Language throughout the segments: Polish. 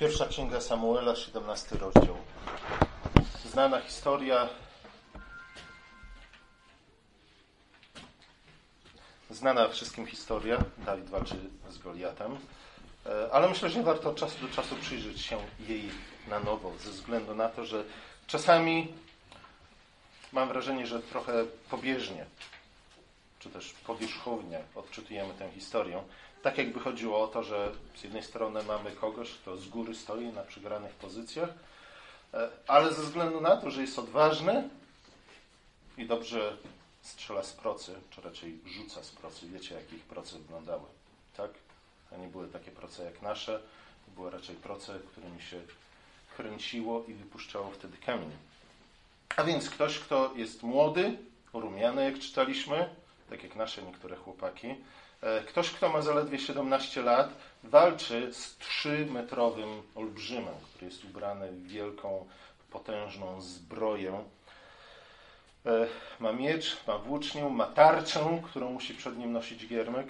Pierwsza księga Samuela, 17 rozdział. Znana historia. Znana wszystkim historia. Dawid walczy z Goliatem. E, ale myślę, że warto od czasu do czasu przyjrzeć się jej na nowo, ze względu na to, że czasami mam wrażenie, że trochę pobieżnie, czy też powierzchownie odczytujemy tę historię. Tak jakby chodziło o to, że z jednej strony mamy kogoś, kto z góry stoi na przegranych pozycjach, e, ale ze względu na to, że jest odważny i dobrze strzela z procy, czy raczej rzuca z procy. Wiecie, jak ich proce wyglądały, tak? To nie były takie proce jak nasze, to były raczej proce, którymi się kręciło i wypuszczało wtedy kamień. A więc ktoś, kto jest młody, rumiany, jak czytaliśmy, tak jak nasze niektóre chłopaki, ktoś, kto ma zaledwie 17 lat, walczy z trzymetrowym olbrzymem, który jest ubrany w wielką, potężną zbroję. E, ma miecz, ma włócznię, ma tarczę, którą musi przed nim nosić giermek.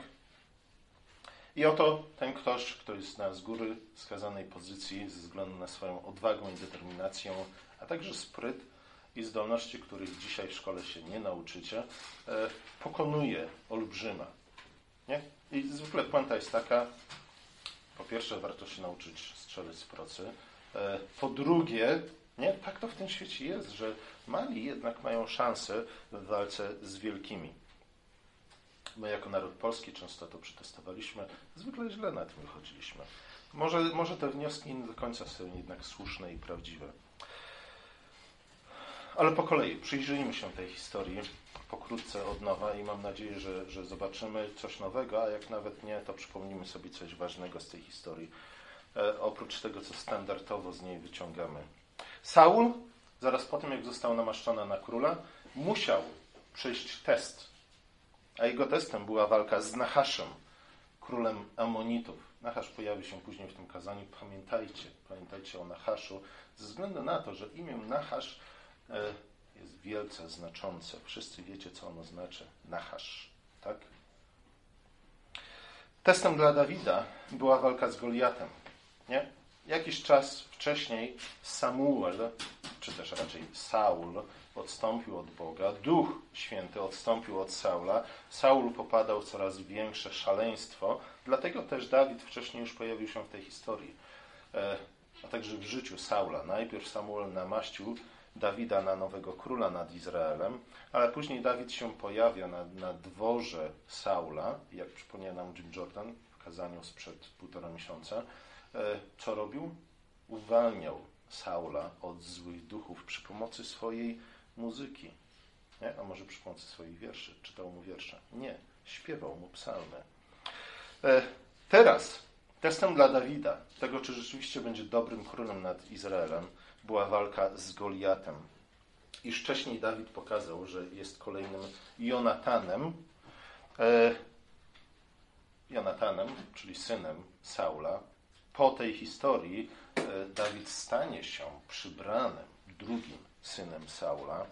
I oto ten ktoś, kto jest na z góry skazanej pozycji ze względu na swoją odwagę i determinację, a także spryt i zdolności, których dzisiaj w szkole się nie nauczycie, e, pokonuje olbrzyma. Nie? I zwykle puenta jest taka, po pierwsze warto się nauczyć strzelać z procy, e, po drugie, nie? tak to w tym świecie jest, że mali jednak mają szansę w walce z wielkimi. My jako naród polski często to przetestowaliśmy, zwykle źle na tym wychodziliśmy. Może, może te wnioski nie do końca są jednak słuszne i prawdziwe. Ale po kolei przyjrzyjmy się tej historii pokrótce od nowa i mam nadzieję, że, że zobaczymy coś nowego, a jak nawet nie, to przypomnimy sobie coś ważnego z tej historii, e, oprócz tego, co standardowo z niej wyciągamy. Saul, zaraz po tym, jak został namaszczony na króla, musiał przejść test, a jego testem była walka z Nachaszem, królem Amonitów. Nachasz pojawi się później w tym kazaniu. Pamiętajcie, pamiętajcie o Nachaszu, ze względu na to, że imię Nachasz e, jest wielce znaczące. Wszyscy wiecie, co ono znaczy. Nachasz, tak? Testem dla Dawida była walka z Goliatem. Nie? Jakiś czas wcześniej Samuel, czy też raczej Saul, odstąpił od Boga, Duch Święty odstąpił od Saula, Saul popadał w coraz większe szaleństwo, dlatego też Dawid wcześniej już pojawił się w tej historii, e, a także w życiu Saula. Najpierw Samuel namaścił Dawida na nowego króla nad Izraelem, ale później Dawid się pojawia na, na dworze Saula, jak przypomina nam Jim Jordan w kazaniu sprzed półtora miesiąca. E, co robił? Uwalniał Saula od złych duchów przy pomocy swojej muzyki. Nie? A może przy pomocy swoich wierszy. Czytał mu wiersze. Nie. Śpiewał mu psalmy. E, teraz testem dla Dawida, tego czy rzeczywiście będzie dobrym królem nad Izraelem, była walka z Goliatem. I wcześniej Dawid pokazał, że jest kolejnym Jonatanem, e, Jonatanem, czyli synem Saula. Po tej historii e, Dawid stanie się przybranym drugim synem Saula,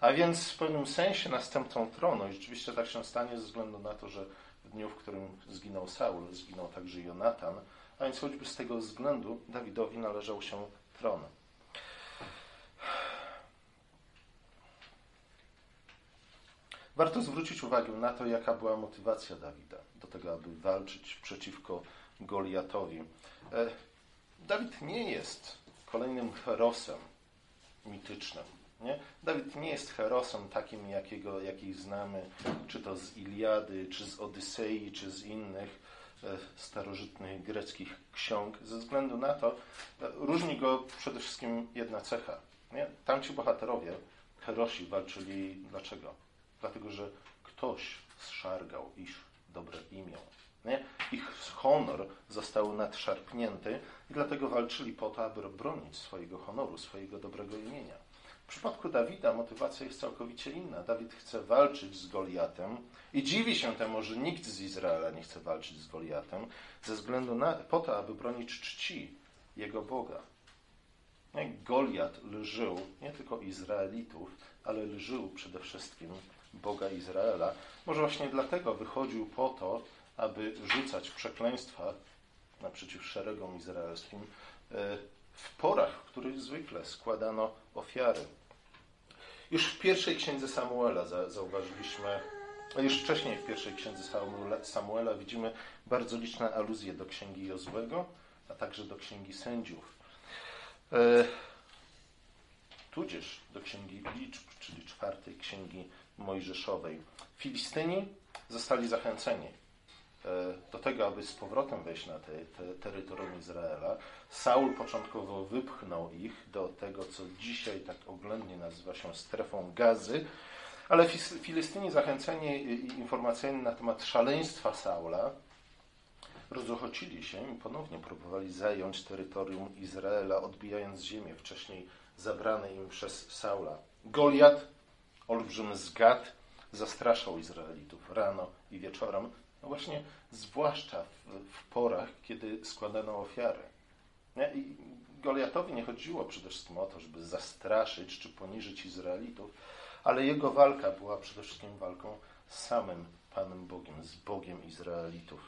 a więc w pewnym sensie następcą tronu. I rzeczywiście tak się stanie ze względu na to, że w dniu, w którym zginął Saul, zginął także Jonatan, a więc choćby z tego względu Dawidowi należał się tron. Warto zwrócić uwagę na to, jaka była motywacja Dawida do tego, aby walczyć przeciwko Goliatowi. E, Dawid nie jest kolejnym herosem mitycznym. Nie? Dawid nie jest herosem takim, jakiego, jakich znamy, czy to z Iliady, czy z Odysei, czy z innych e, starożytnych greckich ksiąg, ze względu na to, e, różni go przede wszystkim jedna cecha. Nie? Tamci bohaterowie, herosi, walczyli dlaczego? Dlatego że ktoś zszargał ich dobre imię. Nie? Ich honor został nadszarpnięty i dlatego walczyli po to, aby bronić swojego honoru, swojego dobrego imienia. W przypadku Dawida motywacja jest całkowicie inna. Dawid chce walczyć z Goliatem i dziwi się temu, że nikt z Izraela nie chce walczyć z Goliatem, ze względu na, po to, aby bronić czci jego Boga. Goliat lżył nie tylko Izraelitów, ale lżył przede wszystkim Boga Izraela. Może właśnie dlatego wychodził po to, aby rzucać przekleństwa naprzeciw szeregom izraelskim e, w porach, w których zwykle składano ofiary. Już w pierwszej księdze Samuela zauważyliśmy, już wcześniej w pierwszej księdze Samuela widzimy bardzo liczne aluzje do księgi Jozłego, a także do księgi sędziów. E, tudzież do księgi liczb, czyli czwartej księgi mojżeszowej. Filistyni zostali zachęceni e, do tego, aby z powrotem wejść na te, te terytorium Izraela. Saul początkowo wypchnął ich do tego, co dzisiaj tak oględnie nazywa się strefą gazy, ale Filistyni zachęceni informacjami na temat szaleństwa Saula rozochocili się i ponownie próbowali zająć terytorium Izraela, odbijając ziemię wcześniej zabrane im przez Saula. Goliat, olbrzymy z Gad, zastraszał Izraelitów rano i wieczorem, no właśnie zwłaszcza w, w porach, kiedy składano ofiary. Nie? I Goliatowi nie chodziło przede wszystkim o to, żeby zastraszyć czy poniżyć Izraelitów, ale jego walka była przede wszystkim walką z samym Panem Bogiem, z Bogiem Izraelitów.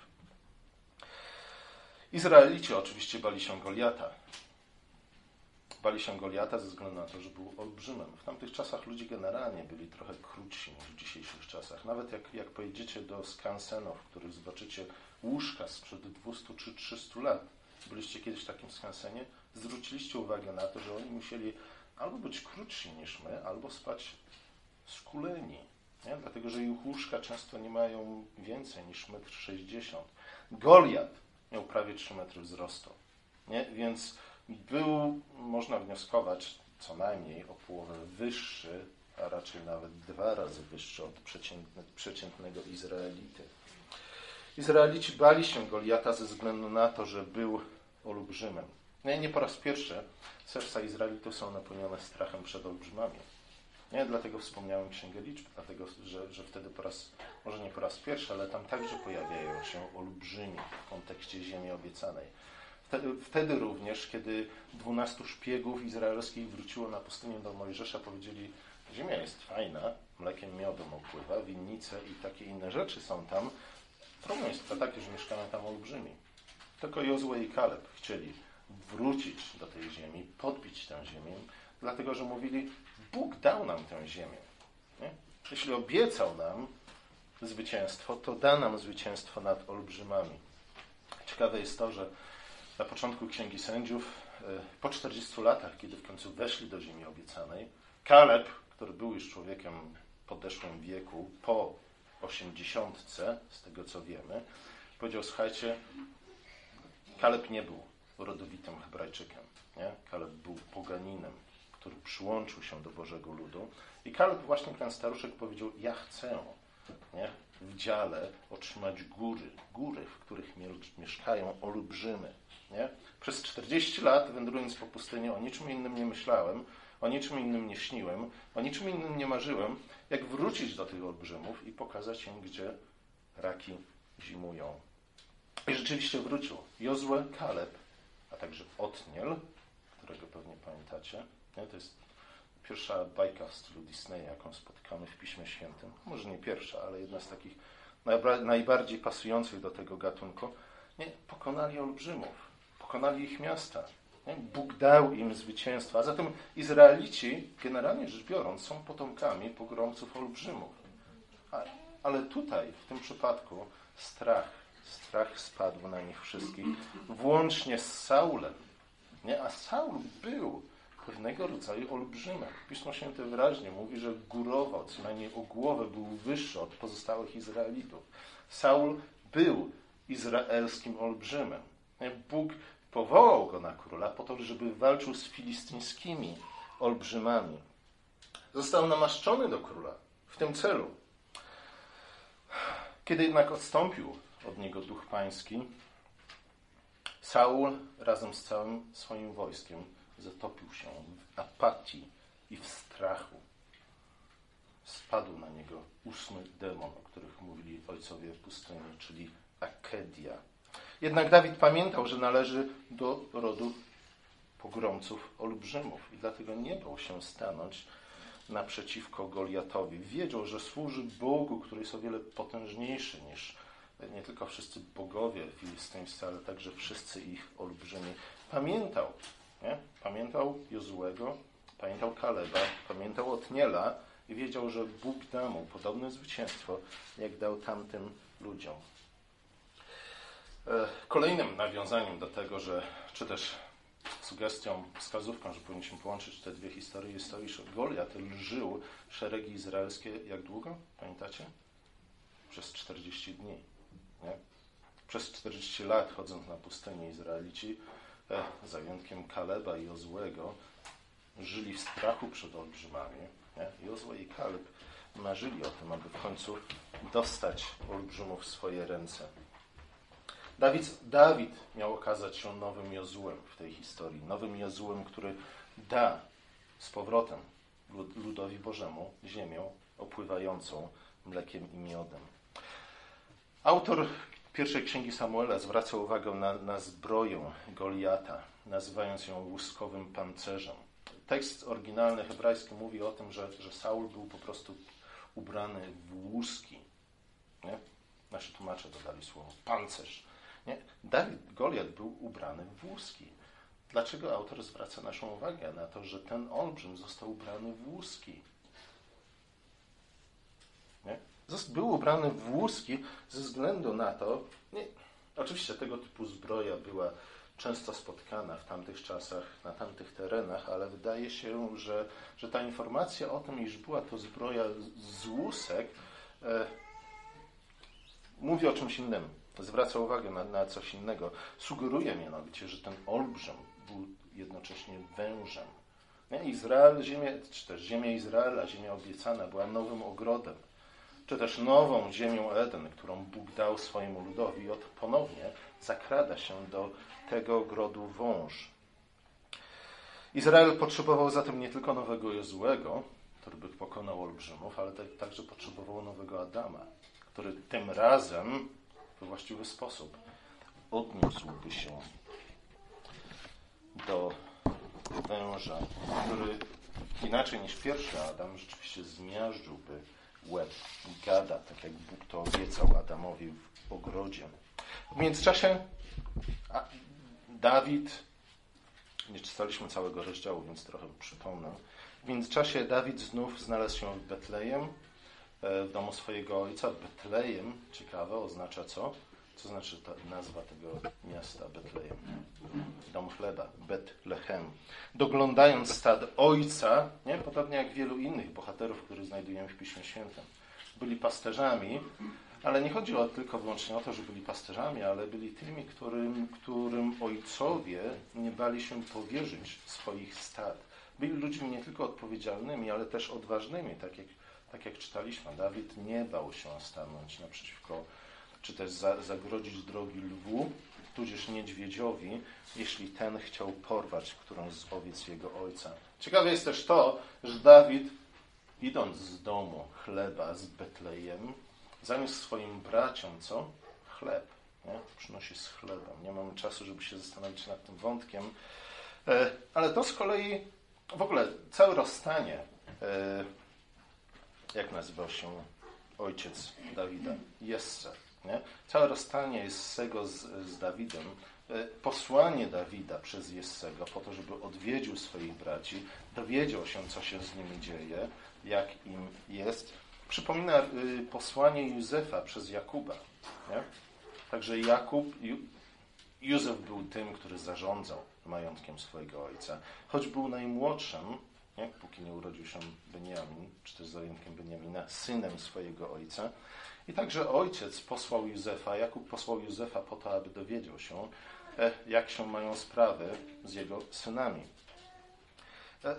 Izraelici oczywiście bali się Goliata. Bali się Goliata ze względu na to, że był olbrzymem. W tamtych czasach ludzie generalnie byli trochę krótsi niż w dzisiejszych czasach. Nawet jak, jak pojedziecie do skansenów, w których zobaczycie łóżka sprzed 200 czy 300 lat, byliście kiedyś w takim skansenie, zwróciliście uwagę na to, że oni musieli albo być krótsi niż my, albo spać skuleni. Nie? Dlatego, że ich łóżka często nie mają więcej niż 1,60 m. Goliat miał prawie 3 metry wzrostu. Nie? Więc był, można wnioskować, co najmniej o połowę wyższy, a raczej nawet dwa razy wyższy od przeciętnego Izraelity. Izraelici bali się Goliata ze względu na to, że był olbrzymem. Nie, nie po raz pierwszy serca Izraelitów są napełnione strachem przed olbrzymami. Nie, dlatego wspomniałem Księgę Liczb, dlatego, że, że wtedy po raz, może nie po raz pierwszy, ale tam także pojawiają się olbrzymi w kontekście ziemi obiecanej. Wtedy, również, kiedy dwunastu szpiegów izraelskich wróciło na pustynię do Mojżesza, powiedzieli, ziemia jest fajna, mlekiem miodem opływa, winnice i takie inne rzeczy są tam. Problem jest taki, że mieszkają tam olbrzymi. Tylko Jozue i Kaleb chcieli wrócić do tej ziemi, podbić tę ziemię, dlatego że mówili, Bóg dał nam tę ziemię. Nie? Jeśli obiecał nam zwycięstwo, to da nam zwycięstwo nad olbrzymami. Ciekawe jest to, że na początku Księgi Sędziów, e, po 40 latach, kiedy w końcu weszli do ziemi obiecanej, Kaleb, który był już człowiekiem podeszłym wieku, po 80, z tego co wiemy, powiedział: Słuchajcie, Kaleb nie był rodowitym Hebrajczykiem. Nie? Kaleb był poganinem, który przyłączył się do Bożego Ludu. I Kaleb, właśnie ten staruszek, powiedział: Ja chcę nie? w dziale otrzymać góry, góry, w których mieszkają olbrzymy. Nie? Przez 40 lat wędrując po pustyni o niczym innym nie myślałem, o niczym innym nie śniłem, o niczym innym nie marzyłem, jak wrócić do tych olbrzymów i pokazać im, gdzie raki zimują. I rzeczywiście wrócił. Jozue, Kaleb, a także Otniel, którego pewnie pamiętacie. Nie? To jest pierwsza bajka w stylu Disneya, jaką spotykamy w Piśmie Świętym. Może nie pierwsza, ale jedna z takich najbardziej pasujących do tego gatunku. Nie? Pokonali olbrzymów pokonali ich miasta. Bóg dał im zwycięstwo. A zatem Izraelici, generalnie rzecz biorąc, są potomkami pogromców olbrzymów. Ale tutaj, w tym przypadku, strach, strach spadł na nich wszystkich, włącznie z Saulem. Nie? A Saul był pewnego rodzaju olbrzymem. Pismo Święte wyraźnie mówi, że górował, co najmniej o głowę był wyższy od pozostałych Izraelitów. Saul był izraelskim olbrzymem. Bóg powołał go na króla po to, żeby walczył z filistyńskimi olbrzymami. Został namaszczony do króla w tym celu. Kiedy jednak odstąpił od niego duch pański, Saul razem z całym swoim wojskiem zatopił się w apatii i w strachu. Spadł na niego ósmy demon, o których mówili ojcowie w pustyni, czyli Akedia, jednak Dawid pamiętał, że należy do rodu pogromców olbrzymów i dlatego nie bał się stanąć naprzeciwko Goliatowi. Wiedział, że służy Bogu, który jest o wiele potężniejszy niż nie tylko wszyscy bogowie filistyńscy, ale także wszyscy ich olbrzymi. Pamiętał, nie? pamiętał Jozłego, pamiętał Kaleba, pamiętał Otniela i wiedział, że Bóg da mu podobne zwycięstwo, jak dał tamtym ludziom. E, kolejnym nawiązaniem do tego, że, czy też sugestią, wskazówką, że powinniśmy połączyć te dwie historie, jest to, iż Goliat lżył szeregi izraelskie jak długo? Pamiętacie? Przez 40 dni. Nie? Przez 40 lat chodząc na pustynię Izraelici, e, za wyjątkiem Kaleba i Ozłego, żyli w strachu przed olbrzymami. Nie? Jozue i Kaleb marzyli o tym, aby w końcu dostać olbrzymów w swoje ręce. Dawid, Dawid miał okazać się nowym Jozułem w tej historii. Nowym Jozułem, który da z powrotem ludowi Bożemu ziemię opływającą mlekiem i miodem. Autor pierwszej księgi Samuela zwraca uwagę na, na zbroję Goliata, nazywając ją łuskowym pancerzem. Tekst oryginalny hebrajski mówi o tym, że, że Saul był po prostu ubrany w łuski. Nie? Nasi tłumacze dodali słowo pancerz. Nie? Dawid, Goliat był ubrany w łuski. Dlaczego autor zwraca naszą uwagę na to, że ten olbrzym został ubrany w łuski? Nie? Był ubrany w łuski ze względu na to, nie, oczywiście tego typu zbroja była często spotkana w tamtych czasach, na tamtych terenach, ale wydaje się, że, że ta informacja o tym, iż była to zbroja z łusek, e, mówi o czymś innym zwraca uwagę na, na coś innego. Sugeruje mianowicie, że ten olbrzym był jednocześnie wężem. Izrael, ziemia, czy też ziemia Izraela, ziemia obiecana, była nowym ogrodem, czy też nową ziemią Eden, którą Bóg dał swojemu ludowi. I ponownie zakrada się do tego ogrodu wąż. Izrael potrzebował zatem nie tylko nowego Jozłego, który by pokonał olbrzymów, ale także potrzebował nowego Adama, który tym razem we właściwy sposób odniósłby się do węża, który inaczej niż pierwszy Adam rzeczywiście zmiażdżyłby łeb gada, tak jak Bóg to obiecał Adamowi w ogrodzie. W międzyczasie Dawid, nie czytaliśmy całego rozdziału, więc trochę przypomnę. W międzyczasie Dawid znów znalazł się w Betlejem, w domu swojego ojca. Betlejem, ciekawe, oznacza co? Co znaczy ta nazwa tego miasta Betlejem? Dom chleba, Betlehem. Doglądając stad ojca, nie? podobnie jak wielu innych bohaterów, których znajdujemy w Piśmie Świętym. Byli pasterzami, ale nie chodziło tylko wyłącznie o to, że byli pasterzami, ale byli tymi, którym, którym ojcowie nie bali się powierzyć swoich stad. Byli ludźmi nie tylko odpowiedzialnymi, ale też odważnymi, tak jak tak jak czytaliśmy, Dawid nie bał się stanąć naprzeciwko, czy też za, zagrodzić drogi lwu, tudzież niedźwiedziowi, jeśli ten chciał porwać którąś z owiec jego ojca. Ciekawe jest też to, że Dawid, idąc z domu chleba z Betlejem, zamiast swoim braciom co? Chleb. Nie? Przynosi z chlebem. Nie mamy czasu, żeby się zastanowić nad tym wątkiem. E, ale to z kolei, w ogóle całe rozstanie e, jak nazywał się ojciec Dawida? Jesse. Nie? Całe rozstanie Jessego z, z Dawidem, e, posłanie Dawida przez Jessego po to, żeby odwiedził swoich braci, dowiedział się, co się z nimi dzieje, jak im jest, przypomina y, posłanie Józefa przez Jakuba. Nie? Także Jakub, Józef był tym, który zarządzał majątkiem swojego ojca. Choć był najmłodszym, nie? póki nie urodził się Beniamin, czy też zajętkiem Beniamina, synem swojego ojca. I także ojciec posłał Józefa, Jakub posłał Józefa po to, aby dowiedział się, e, jak się mają sprawy z jego synami. E,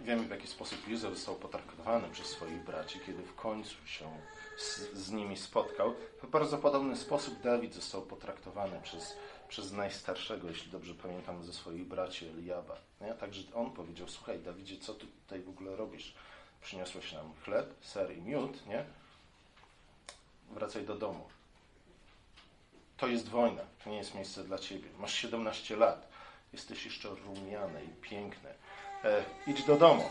wiemy, w jaki sposób Józef został potraktowany przez swoich braci, kiedy w końcu się z, z nimi spotkał. W bardzo podobny sposób Dawid został potraktowany przez przez najstarszego, jeśli dobrze pamiętam, ze swoich braci Eliaba. Nie? Także on powiedział, słuchaj Dawidzie, co ty tutaj w ogóle robisz? Przyniosłeś nam chleb, ser i miód, nie? Wracaj do domu. To jest wojna, to nie jest miejsce dla ciebie. Masz 17 lat, jesteś jeszcze rumiany i piękny. E, idź do domu.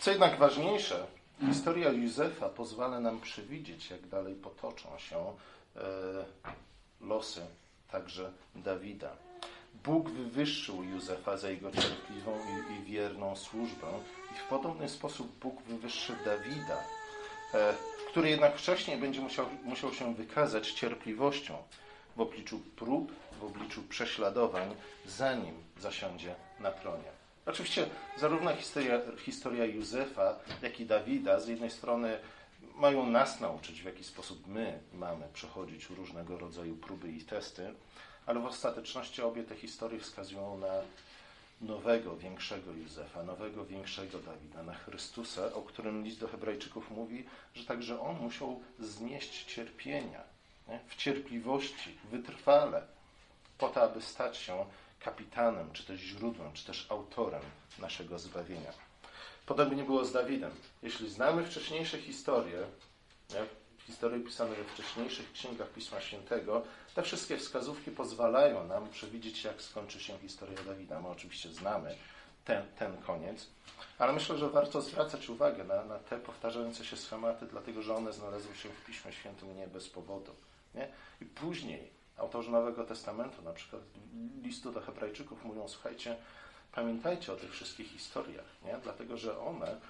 Co jednak ważniejsze, Historia Józefa pozwala nam przewidzieć, jak dalej potoczą się losy także Dawida. Bóg wywyższył Józefa za jego cierpliwą i, i wierną służbę i w podobny sposób Bóg wywyższy Dawida, e, który jednak wcześniej będzie musiał, musiał się wykazać cierpliwością w obliczu prób, w obliczu prześladowań, zanim zasiądzie na tronie. Oczywiście zarówno historia, historia Józefa, jak i Dawida z jednej strony mają nas nauczyć, w jaki sposób my mamy przechodzić różnego rodzaju próby i testy, ale w ostateczności obie te historie wskazują na nowego, większego Józefa, nowego, większego Dawida, na Chrystusa, o którym list do Hebrajczyków mówi, że także on musiał znieść cierpienia nie? w cierpliwości, wytrwale, po to, aby stać się kapitanem, czy też źródłem, czy też autorem naszego zbawienia. Podobnie było z Dawidem. Jeśli znamy wcześniejsze historie, nie? historie pisane we wcześniejszych księgach Pisma Świętego, te wszystkie wskazówki pozwalają nam przewidzieć, jak skończy się historia Dawida. My oczywiście znamy ten, ten koniec, ale myślę, że warto zwracać uwagę na, na te powtarzające się schematy, dlatego że one znalazły się w Piśmie Świętym nie bez powodu. Nie? I później autorzy Nowego Testamentu, na przykład listu do Hebrajczyków, mówią: Słuchajcie, pamiętajcie o tych wszystkich historiach, nie? dlatego że one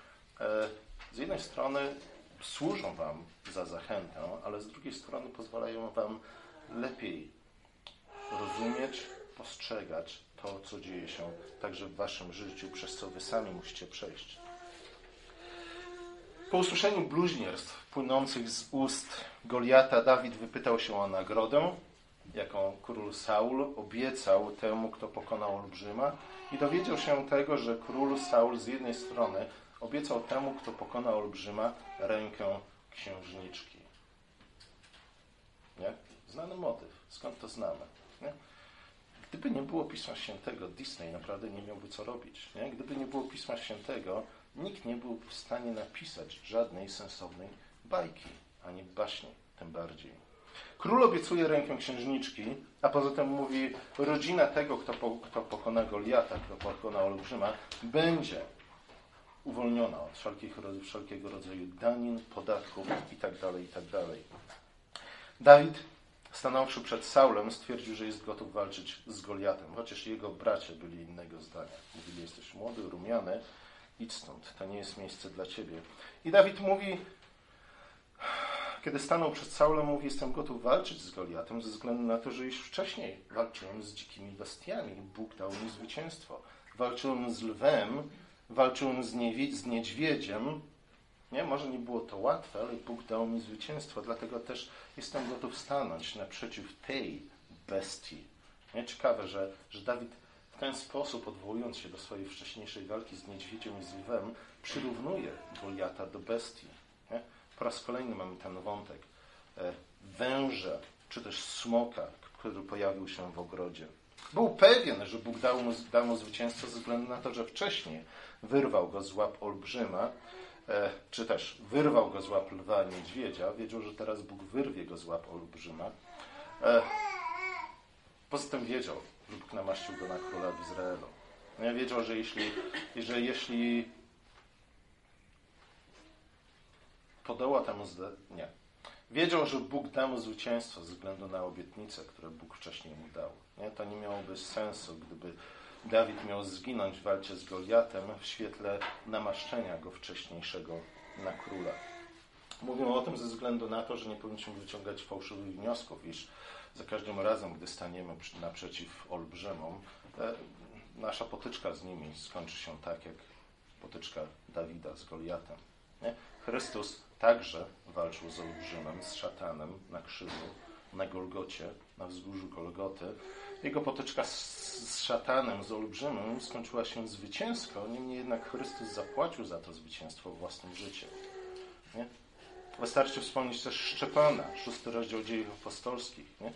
e, z jednej strony służą Wam za zachętę, ale z drugiej strony pozwalają Wam lepiej rozumieć, postrzegać to, co dzieje się także w Waszym życiu, przez co Wy sami musicie przejść. Po usłyszeniu bluźnierstw płynących z ust Goliata, Dawid wypytał się o nagrodę, jaką król Saul obiecał temu, kto pokonał olbrzyma, i dowiedział się tego, że król Saul z jednej strony obiecał temu, kto pokonał olbrzyma, rękę księżniczki. Nie? Znany motyw. Skąd to znamy? Nie? Gdyby nie było Pisma Świętego, Disney naprawdę nie miałby co robić. Nie? Gdyby nie było Pisma Świętego, nikt nie byłby w stanie napisać żadnej sensownej bajki, ani baśni, tym bardziej. Król obiecuje rękę księżniczki, a poza tym mówi, rodzina tego, kto, po, kto pokona Goliata, kto pokona Olbrzyma, będzie uwolniona od wszelkich, wszelkiego rodzaju danin, podatków itd., tak itd. Tak Dawid, stanąwszy przed Saulem, stwierdził, że jest gotów walczyć z Goliatem, chociaż jego bracia byli innego zdania. Mówili, jesteś młody, rumiany, idź stąd, to nie jest miejsce dla ciebie. I Dawid mówi, kiedy stanął przed Saulem, mówi, jestem gotów walczyć z Goliatem ze względu na to, że już wcześniej walczyłem z dzikimi bestiami. Bóg dał mi zwycięstwo. Walczyłem z lwem, walczyłem z, z niedźwiedziem. Nie? Może nie było to łatwe, ale Bóg dał mi zwycięstwo. Dlatego też jestem gotów stanąć naprzeciw tej bestii. Nie? Ciekawe, że, że Dawid w ten sposób, odwołując się do swojej wcześniejszej walki z niedźwiedziem i z lwem, przyrównuje Goliata do bestii. Po raz kolejny mamy ten wątek e, węża, czy też smoka, który pojawił się w ogrodzie. Był pewien, że Bóg dał mu, dał mu zwycięstwo ze względu na to, że wcześniej wyrwał go z łap olbrzyma, e, czy też wyrwał go z łap lwa niedźwiedzia. Wiedział, że teraz Bóg wyrwie go z łap olbrzyma. E, poza tym wiedział, że Bóg namaścił go na króla w Izraelu. No wiedział, że jeśli, że jeśli podoła temu nie. Wiedział, że Bóg da mu zwycięstwo ze względu na obietnicę, które Bóg wcześniej mu dał. Nie? To nie miałoby sensu, gdyby Dawid miał zginąć w walce z Goliatem w świetle namaszczenia go wcześniejszego na króla. Mówię o tym ze względu na to, że nie powinniśmy wyciągać fałszywych wniosków, iż za każdym razem, gdy staniemy naprzeciw olbrzymom, e, nasza potyczka z nimi skończy się tak, jak potyczka Dawida z Goliatem. Nie? Chrystus także walczył z olbrzymem, z szatanem na krzyżu, na Golgocie, na wzgórzu Golgoty. Jego potyczka z, z szatanem, z olbrzymem skończyła się zwycięsko, niemniej jednak Chrystus zapłacił za to zwycięstwo własnym życiem. Nie? Wystarczy wspomnieć też Szczepana, szósty rozdział dziejów apostolskich. Nie?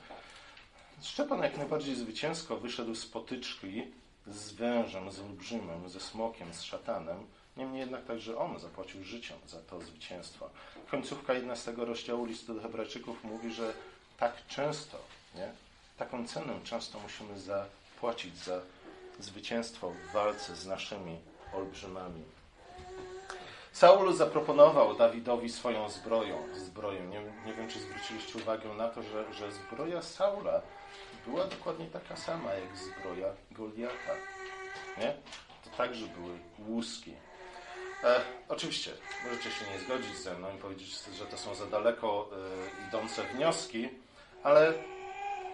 Szczepan jak najbardziej zwycięsko wyszedł z potyczki z wężem, z olbrzymem, ze smokiem, z szatanem, Niemniej jednak także on zapłacił życiem za to zwycięstwo. Końcówka 11 rozdziału listu do Hebrajczyków mówi, że tak często, nie? taką cenę często musimy zapłacić za zwycięstwo w walce z naszymi olbrzymami. Saul zaproponował Dawidowi swoją zbroją. zbroję. Nie, nie wiem, czy zwróciliście uwagę na to, że, że zbroja Saula była dokładnie taka sama jak zbroja Goliata. Nie? To także były łuski. E, oczywiście, możecie się nie zgodzić ze mną i powiedzieć, że to są za daleko e, idące wnioski, ale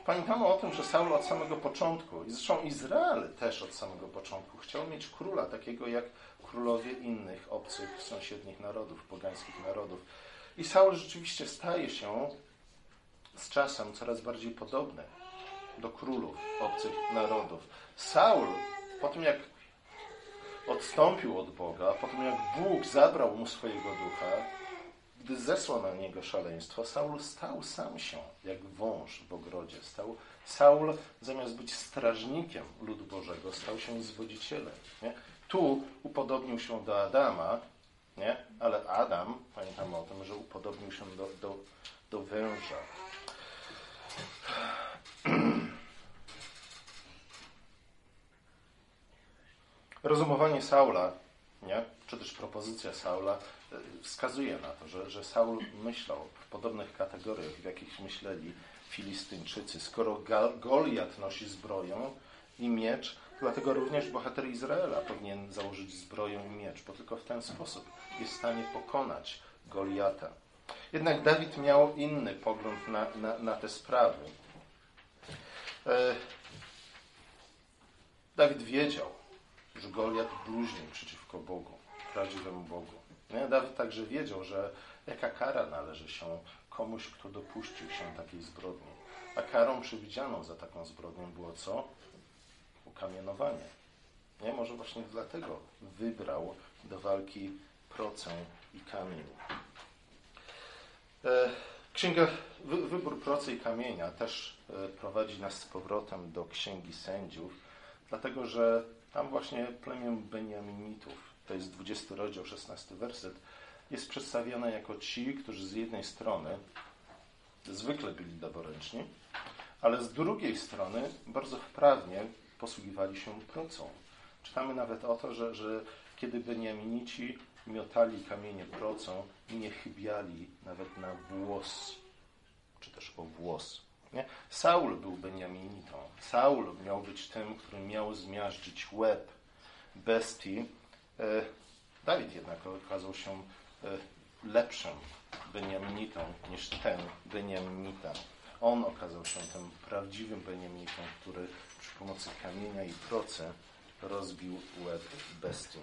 pamiętamy o tym, że Saul od samego początku, i zresztą Izrael też od samego początku, chciał mieć króla takiego jak królowie innych obcych, sąsiednich narodów, pogańskich narodów. I Saul rzeczywiście staje się z czasem coraz bardziej podobny do królów obcych narodów. Saul, po tym jak odstąpił od Boga, po tym jak Bóg zabrał mu swojego ducha, gdy zesłał na niego szaleństwo, Saul stał sam się jak wąż w ogrodzie. Stał, Saul zamiast być strażnikiem ludu Bożego, stał się zwodzicielem. Nie? Tu upodobnił się do Adama, nie? ale Adam, pamiętamy o tym, że upodobnił się do, do, do węża. Rozumowanie Saula, nie? czy też propozycja Saula e, wskazuje na to, że, że Saul myślał w podobnych kategoriach, w jakich myśleli Filistyńczycy. Skoro Goliat nosi zbroję i miecz, dlatego również bohater Izraela powinien założyć zbroję i miecz, bo tylko w ten sposób jest w stanie pokonać Goliata. Jednak Dawid miał inny pogląd na, na, na te sprawy. E, Dawid wiedział, że Goliat bluźnił przeciwko Bogu, prawdziwemu Bogu. Nie? Dawid także wiedział, że jaka kara należy się komuś, kto dopuścił się takiej zbrodni. A karą przewidzianą za taką zbrodnią było co? Ukamienowanie. Nie? Może właśnie dlatego wybrał do walki procę i kamień. E, księga Wybór procy i kamienia też e, prowadzi nas z powrotem do Księgi Sędziów, dlatego że tam właśnie plemię Beniaminitów, to jest 20 rozdział, 16 werset, jest przedstawione jako ci, którzy z jednej strony zwykle byli leworęczni, ale z drugiej strony bardzo wprawnie posługiwali się procą. Czytamy nawet o to, że, że kiedy Beniaminici miotali kamienie procą, nie chybiali nawet na włos, czy też o włos. Nie? Saul był Beniaminitą. Saul miał być tym, który miał zmiażdżyć łeb bestii. E, Dawid jednak okazał się e, lepszym Beniaminitą niż ten Beniaminita. On okazał się tym prawdziwym Beniaminitą, który przy pomocy kamienia i procy rozbił łeb bestii.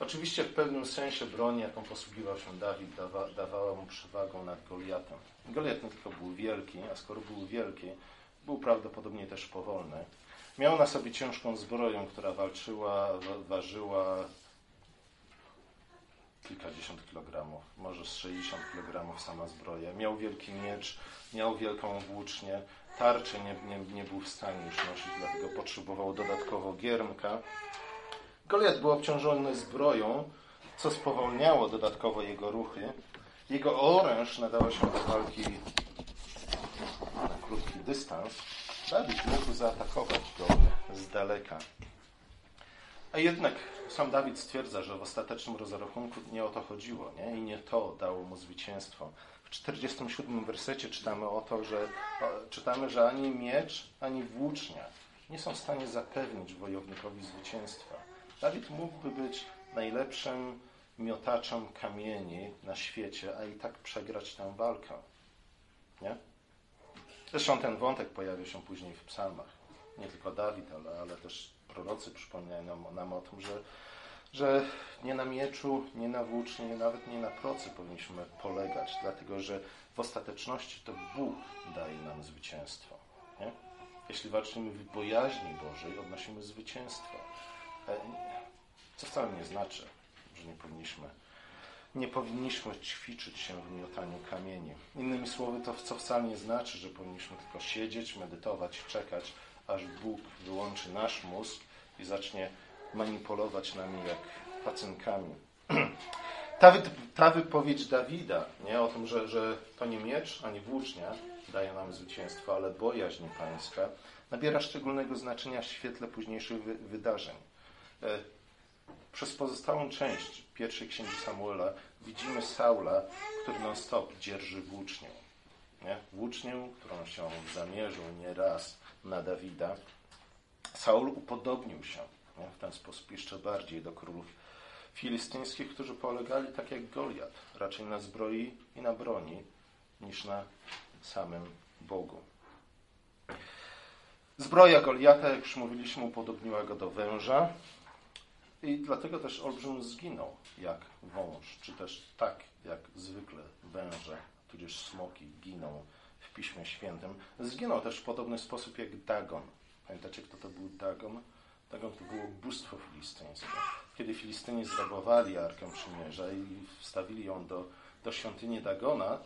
Oczywiście w pewnym sensie broń, jaką posługiwał się Dawid, dawa, dawała mu przewagę nad Goliatem. Goliat nie tylko był wielki, a skoro był wielki, był prawdopodobnie też powolny. Miał na sobie ciężką zbroję, która walczyła, ważyła kilkadziesiąt kilogramów, może z 60 kilogramów sama zbroja. Miał wielki miecz, miał wielką włócznię, tarczy nie, nie, nie był w stanie już nosić, dlatego potrzebował dodatkowo giermka. Goliat był obciążony zbroją, co spowolniało dodatkowo jego ruchy. Jego oręż nadawał się do walki na krótki dystans. Dawid mógł zaatakować go z daleka. A jednak sam Dawid stwierdza, że w ostatecznym rozrachunku nie o to chodziło nie? i nie to dało mu zwycięstwo. W 47 wersecie czytamy o to, że czytamy, że ani miecz, ani włócznia nie są w stanie zapewnić wojownikowi zwycięstwa. Dawid mógłby być najlepszym miotaczem kamieni na świecie, a i tak przegrać tę walkę. Nie? Zresztą ten wątek pojawia się później w psalmach. Nie tylko Dawid, ale, ale też prorocy przypominają nam, nam o tym, że, że nie na mieczu, nie na włócznie, nawet nie na procy powinniśmy polegać, dlatego że w ostateczności to Bóg daje nam zwycięstwo. Nie? Jeśli walczymy w bojaźni Bożej, odnosimy zwycięstwo. Co wcale nie znaczy, że nie powinniśmy, nie powinniśmy ćwiczyć się w miotaniu kamieni. Innymi słowy, to co wcale nie znaczy, że powinniśmy tylko siedzieć, medytować, czekać, aż Bóg wyłączy nasz mózg i zacznie manipulować nami jak pacynkami. Ta, wy, ta wypowiedź Dawida nie, o tym, że, że to nie miecz ani włócznia daje nam zwycięstwo, ale bojaźń pańska, nabiera szczególnego znaczenia w świetle późniejszych wy, wydarzeń. E, Przez pozostałą część pierwszej księgi Samuela widzimy Saula, który non-stop dzierży włócznię. Nie? Włócznię, którą się zamierzył nieraz na Dawida. Saul upodobnił się nie? w ten sposób jeszcze bardziej do królów filistyńskich, którzy polegali tak jak Goliat, raczej na zbroi i na broni, niż na samym Bogu. Zbroja Goliata, jak już mówiliśmy, upodobniła go do węża i dlatego też olbrzym zginął jak wąż, czy też tak jak zwykle węże, tudzież smoki giną w Piśmie Świętym. Zginął też w podobny sposób jak Dagon. Pamiętacie, kto to był Dagon? Dagon to było bóstwo filistyńskie. Kiedy Filistyni zrabowali Arkę Przymierza i wstawili ją do, do świątyni Dagona,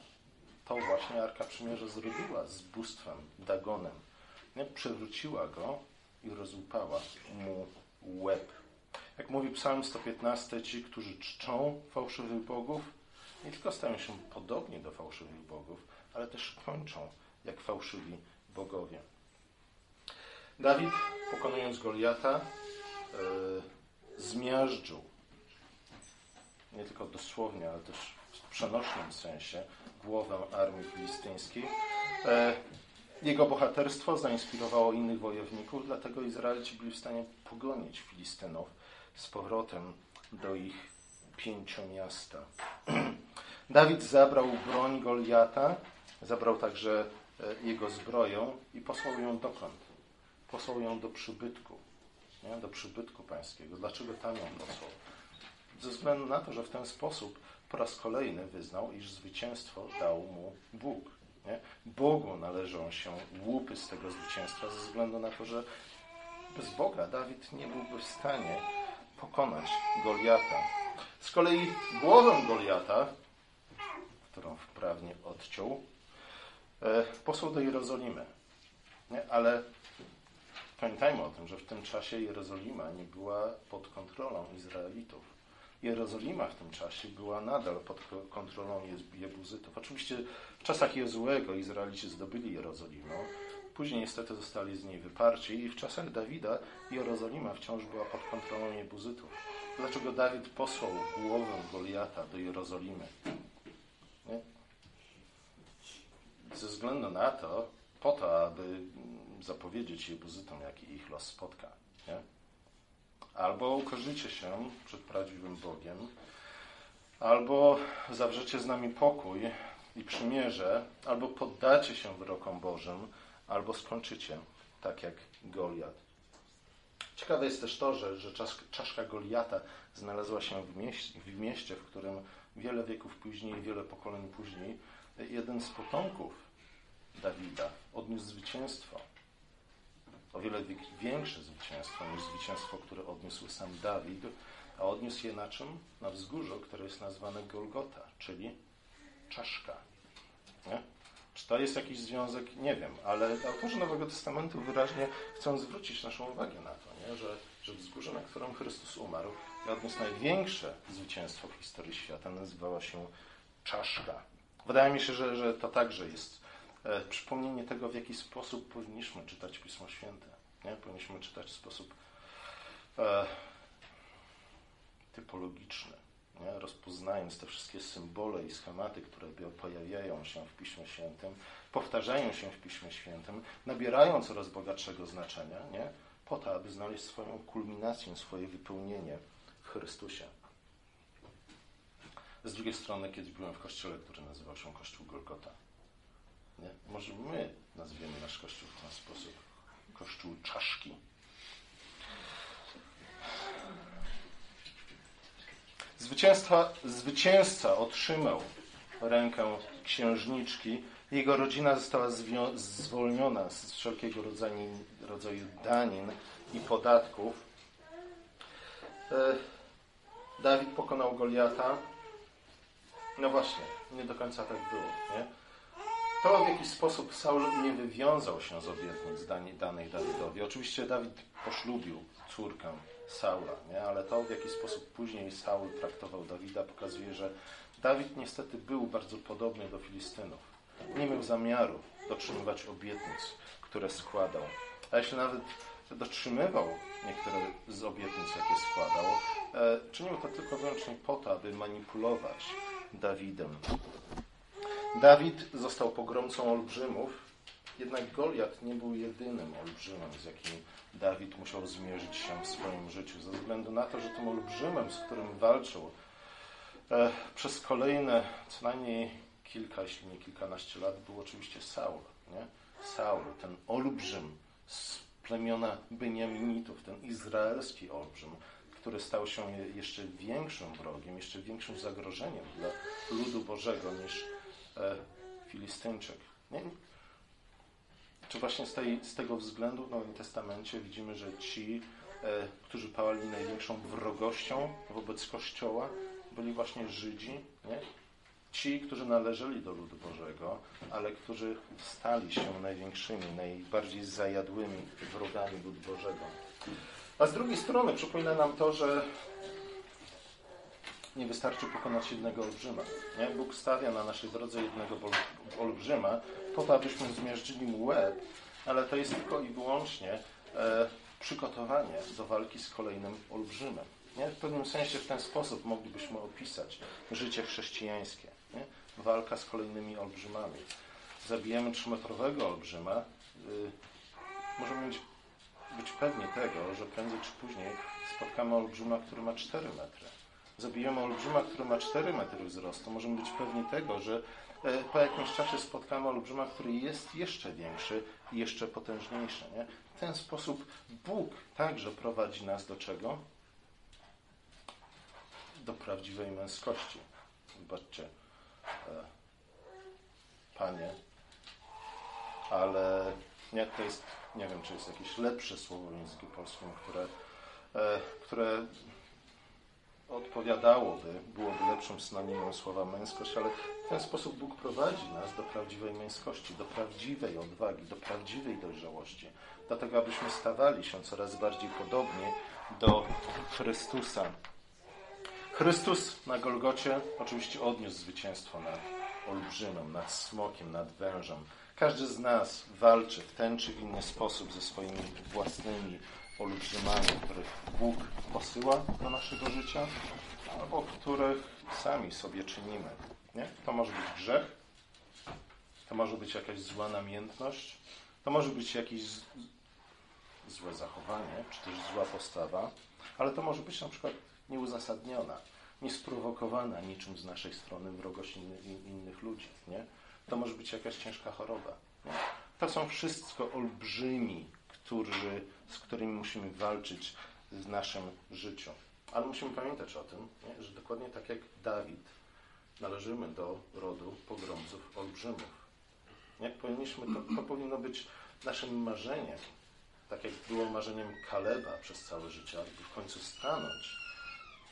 to właśnie Arka Przymierza zrobiła z bóstwem Dagonem. Przewróciła go i rozłupała mu łeb. Jak mówi Psalm 115, ci, którzy czczą fałszywych bogów, nie tylko stają się podobni do fałszywych bogów, ale też kończą jak fałszywi bogowie. Dawid, pokonując Goliata, yy, zmiażdżył nie tylko dosłownie, ale też w przenośnym sensie głowę armii filistyńskiej. E, jego bohaterstwo zainspirowało innych wojowników, dlatego Izraelici byli w stanie pogonić Filistynów z powrotem do ich pięciomiasta. Dawid zabrał broń Goliata, zabrał także e, jego zbroję i posłał ją dokąd? Posłał ją do przybytku, nie? do przybytku pańskiego. Dlaczego tam ją posłał? Ze względu na to, że w ten sposób po raz kolejny wyznał, iż zwycięstwo dał mu Bóg. Nie? Bogu należą się łupy z tego zwycięstwa, ze względu na to, że bez Boga Dawid nie byłby w stanie pokonać Goliata. Z kolei głowę Goliata, którą wprawnie odciął, e, posłał do Jerozolimy. Nie? Ale pamiętajmy o tym, że w tym czasie Jerozolima nie była pod kontrolą Izraelitów. Jerozolima w tym czasie była nadal pod kontrolą Jebuzytów. Oczywiście w czasach Jezułego Izraelici zdobyli Jerozolimę, później niestety zostali z niej wyparci i w czasach Dawida Jerozolima wciąż była pod kontrolą Jebuzytów. Dlaczego Dawid posłał głowę Goliata do Jerozolimy? Nie? Ze względu na to, po to, aby zapowiedzieć Jebuzytom, jaki ich los spotka. Nie? Albo ukorzycie się przed prawdziwym Bogiem, albo zawrzecie z nami pokój i przymierze, albo poddacie się wyrokom Bożym, albo skończycie tak jak Goliat. Ciekawe jest też to, że, że czaszka Goliata znalazła się w mieście, w mieście, w którym wiele wieków później, wiele pokoleń później, jeden z potomków Dawida odniósł zwycięstwo o wiele większe zwycięstwo niż zwycięstwo, które odniósł sam Dawid, a odniósł je na czym? Na wzgórzu, które jest nazwane Golgota, czyli czaszka. Nie? Czy to jest jakiś związek? Nie wiem, ale autorzy Nowego Testamentu wyraźnie chcą zwrócić naszą uwagę na to, nie? Że, że wzgórze, na którym Chrystus umarł i odniósł największe zwycięstwo w historii świata, nazywała się czaszka. Wydaje mi się, że, że to także jest E, przypomnienie tego, w jaki sposób powinniśmy czytać Pismo Święte. Nie? Powinniśmy czytać w sposób e, typologiczny, nie? rozpoznając te wszystkie symbole i schematy, które pojawiają się w Piśmie Świętym, powtarzają się w Piśmie Świętym, nabierają coraz bogatszego znaczenia, nie? po to, aby znaleźć swoją kulminację, swoje wypełnienie w Chrystusie. Z drugiej strony, kiedyś byłem w kościele, który nazywał się Kościół Golgota. Nie? Może my nazwiemy nasz Kościół w ten sposób. Kościół czaszki. Zwycięstwa, zwycięzca otrzymał rękę księżniczki. Jego rodzina została zwolniona z wszelkiego rodzaju, rodzaju danin i podatków. E, Dawid pokonał Goliata. No właśnie, nie do końca tak było. Nie? To, w jaki sposób Saul nie wywiązał się z obietnic danej Dawidowi. Oczywiście Dawid poślubił córkę Saula, nie? ale to, w jaki sposób później Saul traktował Dawida, pokazuje, że Dawid niestety był bardzo podobny do Filistynów. Nie miał zamiaru dotrzymywać obietnic, które składał. A jeśli nawet dotrzymywał niektóre z obietnic, jakie składał, e, czynił to tylko wyłącznie po to, aby manipulować Dawidem. Dawid został pogromcą olbrzymów, jednak Goliat nie był jedynym olbrzymem, z jakim Dawid musiał zmierzyć się w swoim życiu, ze względu na to, że tym olbrzymem, z którym walczył e, przez kolejne co najmniej kilka, jeśli nie kilkanaście lat, był oczywiście Saul. Nie? Saul, ten olbrzym z plemiona Beniaminitów, ten izraelski olbrzym, który stał się jeszcze większym wrogiem, jeszcze większym zagrożeniem dla ludu Bożego niż Filistyńczyk. Nie? Czy właśnie z, tej, z tego względu w Nowym Testamencie widzimy, że ci, e, którzy pałali największą wrogością wobec Kościoła, byli właśnie Żydzi, nie? ci, którzy należeli do ludu Bożego, ale którzy stali się największymi, najbardziej zajadłymi wrogami ludu Bożego. A z drugiej strony przypomina nam to, że nie wystarczy pokonać jednego olbrzyma. Nie? Bóg stawia na naszej drodze jednego olbrzyma po to, abyśmy zmierzyli mu łeb, ale to jest tylko i wyłącznie e, przygotowanie do walki z kolejnym olbrzymem. Nie? W pewnym sensie w ten sposób moglibyśmy opisać życie chrześcijańskie. Nie? Walka z kolejnymi olbrzymami. Zabijemy trzymetrowego olbrzyma, yy, możemy być, być pewni tego, że prędzej czy później spotkamy olbrzyma, który ma 4 metry. Zabijemy olbrzyma, który ma 4 metry wzrostu. Możemy być pewni tego, że e, po jakimś czasie spotkamy olbrzyma, który jest jeszcze większy i jeszcze potężniejszy. Nie? W ten sposób Bóg także prowadzi nas do czego? Do prawdziwej męskości. Zobaczcie, E, panie, ale nie, to jest, nie wiem, czy jest jakieś lepsze słowo w języku polskim, które, e, które odpowiadałoby, byłoby lepszym synonimem słowa męskość, ale w ten sposób Bóg prowadzi nas do prawdziwej męskości, do prawdziwej odwagi, do prawdziwej dojrzałości, dlatego abyśmy stawali się coraz bardziej podobni do Chrystusa, Chrystus na Golgocie oczywiście odniósł zwycięstwo nad olbrzymem, nad smokiem, nad wężem. Każdy z nas walczy w ten czy inny sposób ze swoimi własnymi olbrzymami, których Bóg posyła do naszego życia, albo których sami sobie czynimy. Nie? To może być grzech, to może być jakaś zła namiętność, to może być jakieś złe zachowanie, czy też zła postawa, ale to może być na przykład nieuzasadniona, niesprowokowana niczym z naszej strony wrogość inny, innych ludzi. Nie? To może być jakaś ciężka choroba. Nie? To są wszystko olbrzymi, którzy, z którymi musimy walczyć w naszym życiu. Ale musimy pamiętać o tym, nie? że dokładnie tak jak Dawid, należymy do rodu pogromców olbrzymów. Nie? Powinniśmy, to, to powinno być naszym marzeniem, tak jak było marzeniem Kaleba przez całe życie, aby w końcu stanąć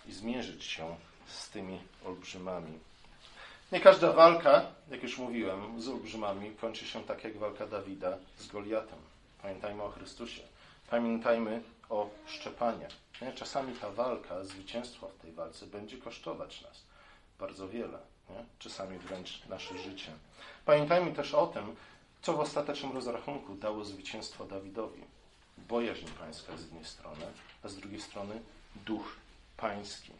i zmierzyć się z tymi olbrzymami. Nie każda walka, jak już mówiłem, z olbrzymami kończy się tak jak walka Dawida z Goliatem. Pamiętajmy o Chrystusie. Pamiętajmy o szczepaniach. Czasami ta walka, zwycięstwo w tej walce będzie kosztować nas bardzo wiele. Nie? Czasami wręcz nasze życie. Pamiętajmy też o tym, co w ostatecznym rozrachunku dało zwycięstwo Dawidowi. Bojaźń pańska z jednej strony, a z drugiej strony duch pański.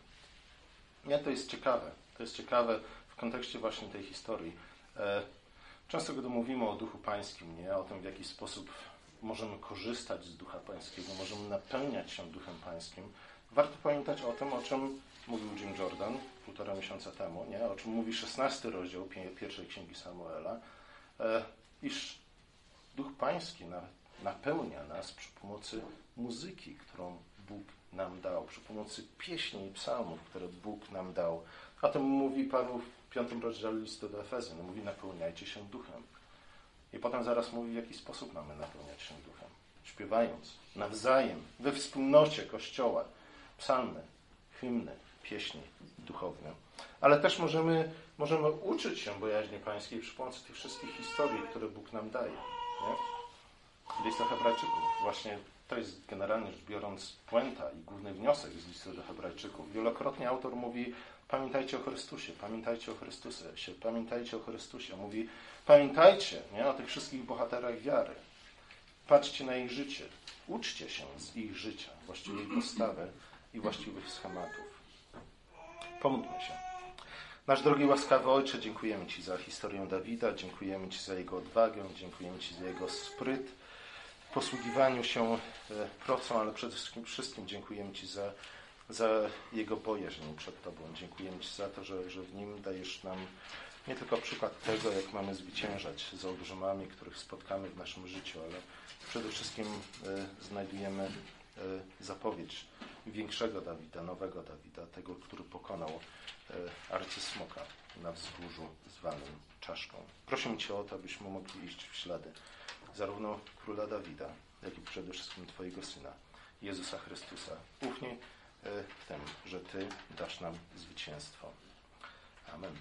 Nie, to jest ciekawe. To jest ciekawe w kontekście właśnie tej historii. E, często, gdy mówimy o duchu pańskim, nie, o tym, w jaki sposób możemy korzystać z ducha pańskiego, możemy napełniać się duchem pańskim, warto pamiętać o tym, o czym mówił Jim Jordan półtora miesiąca temu, nie, o czym mówi szesnasty rozdział pierwszej księgi Samuela, e, iż duch pański napełnia nas przy pomocy muzyki, którą Bóg nam dał, przy pomocy pieśni i psalmów, które Bóg nam dał. O tym mówi Paweł w piątym rozdziale listu do Efezjan. Mówi, napełniajcie się duchem. I potem zaraz mówi, w jaki sposób mamy napełniać się duchem. Śpiewając nawzajem, we wspólnocie Kościoła, psalmy, hymny, pieśni duchowne. Ale też możemy, możemy uczyć się bojaźni pańskiej przy pomocy tych wszystkich historii, które Bóg nam daje. Nie? W listach Hebrajczyków właśnie to jest generalnie rzecz biorąc puenta i główny wniosek z listu do Hebrajczyków. Wielokrotnie autor mówi: Pamiętajcie o Chrystusie, pamiętajcie o Chrystusie, pamiętajcie o Chrystusie. Mówi: Pamiętajcie nie, o tych wszystkich bohaterach wiary. Patrzcie na ich życie. Uczcie się z ich życia, właściwej postawy i właściwych schematów. Pomódlmy się. Nasz drogi łaskawy Ojcze, dziękujemy Ci za historię Dawida, dziękujemy Ci za jego odwagę, dziękujemy Ci za jego spryt posługiwaniu się e, procą, ale przede wszystkim dziękujemy Ci za, za jego bojaźń przed Tobą. Dziękujemy Ci za to, że, że w nim dajesz nam nie tylko przykład tego, jak mamy zwyciężać z olbrzymami, których spotkamy w naszym życiu, ale przede wszystkim e, znajdujemy e, zapowiedź większego Dawida, nowego Dawida, tego, który pokonał e, arcysmoka na wzgórzu zwanym czaszką. Prosimy Cię o to, abyśmy mogli iść w ślady zarówno króla Dawida, jak i przede wszystkim Twojego Syna, Jezusa Chrystusa. Ufnie w tym, że Ty dasz nam zwycięstwo. Amen.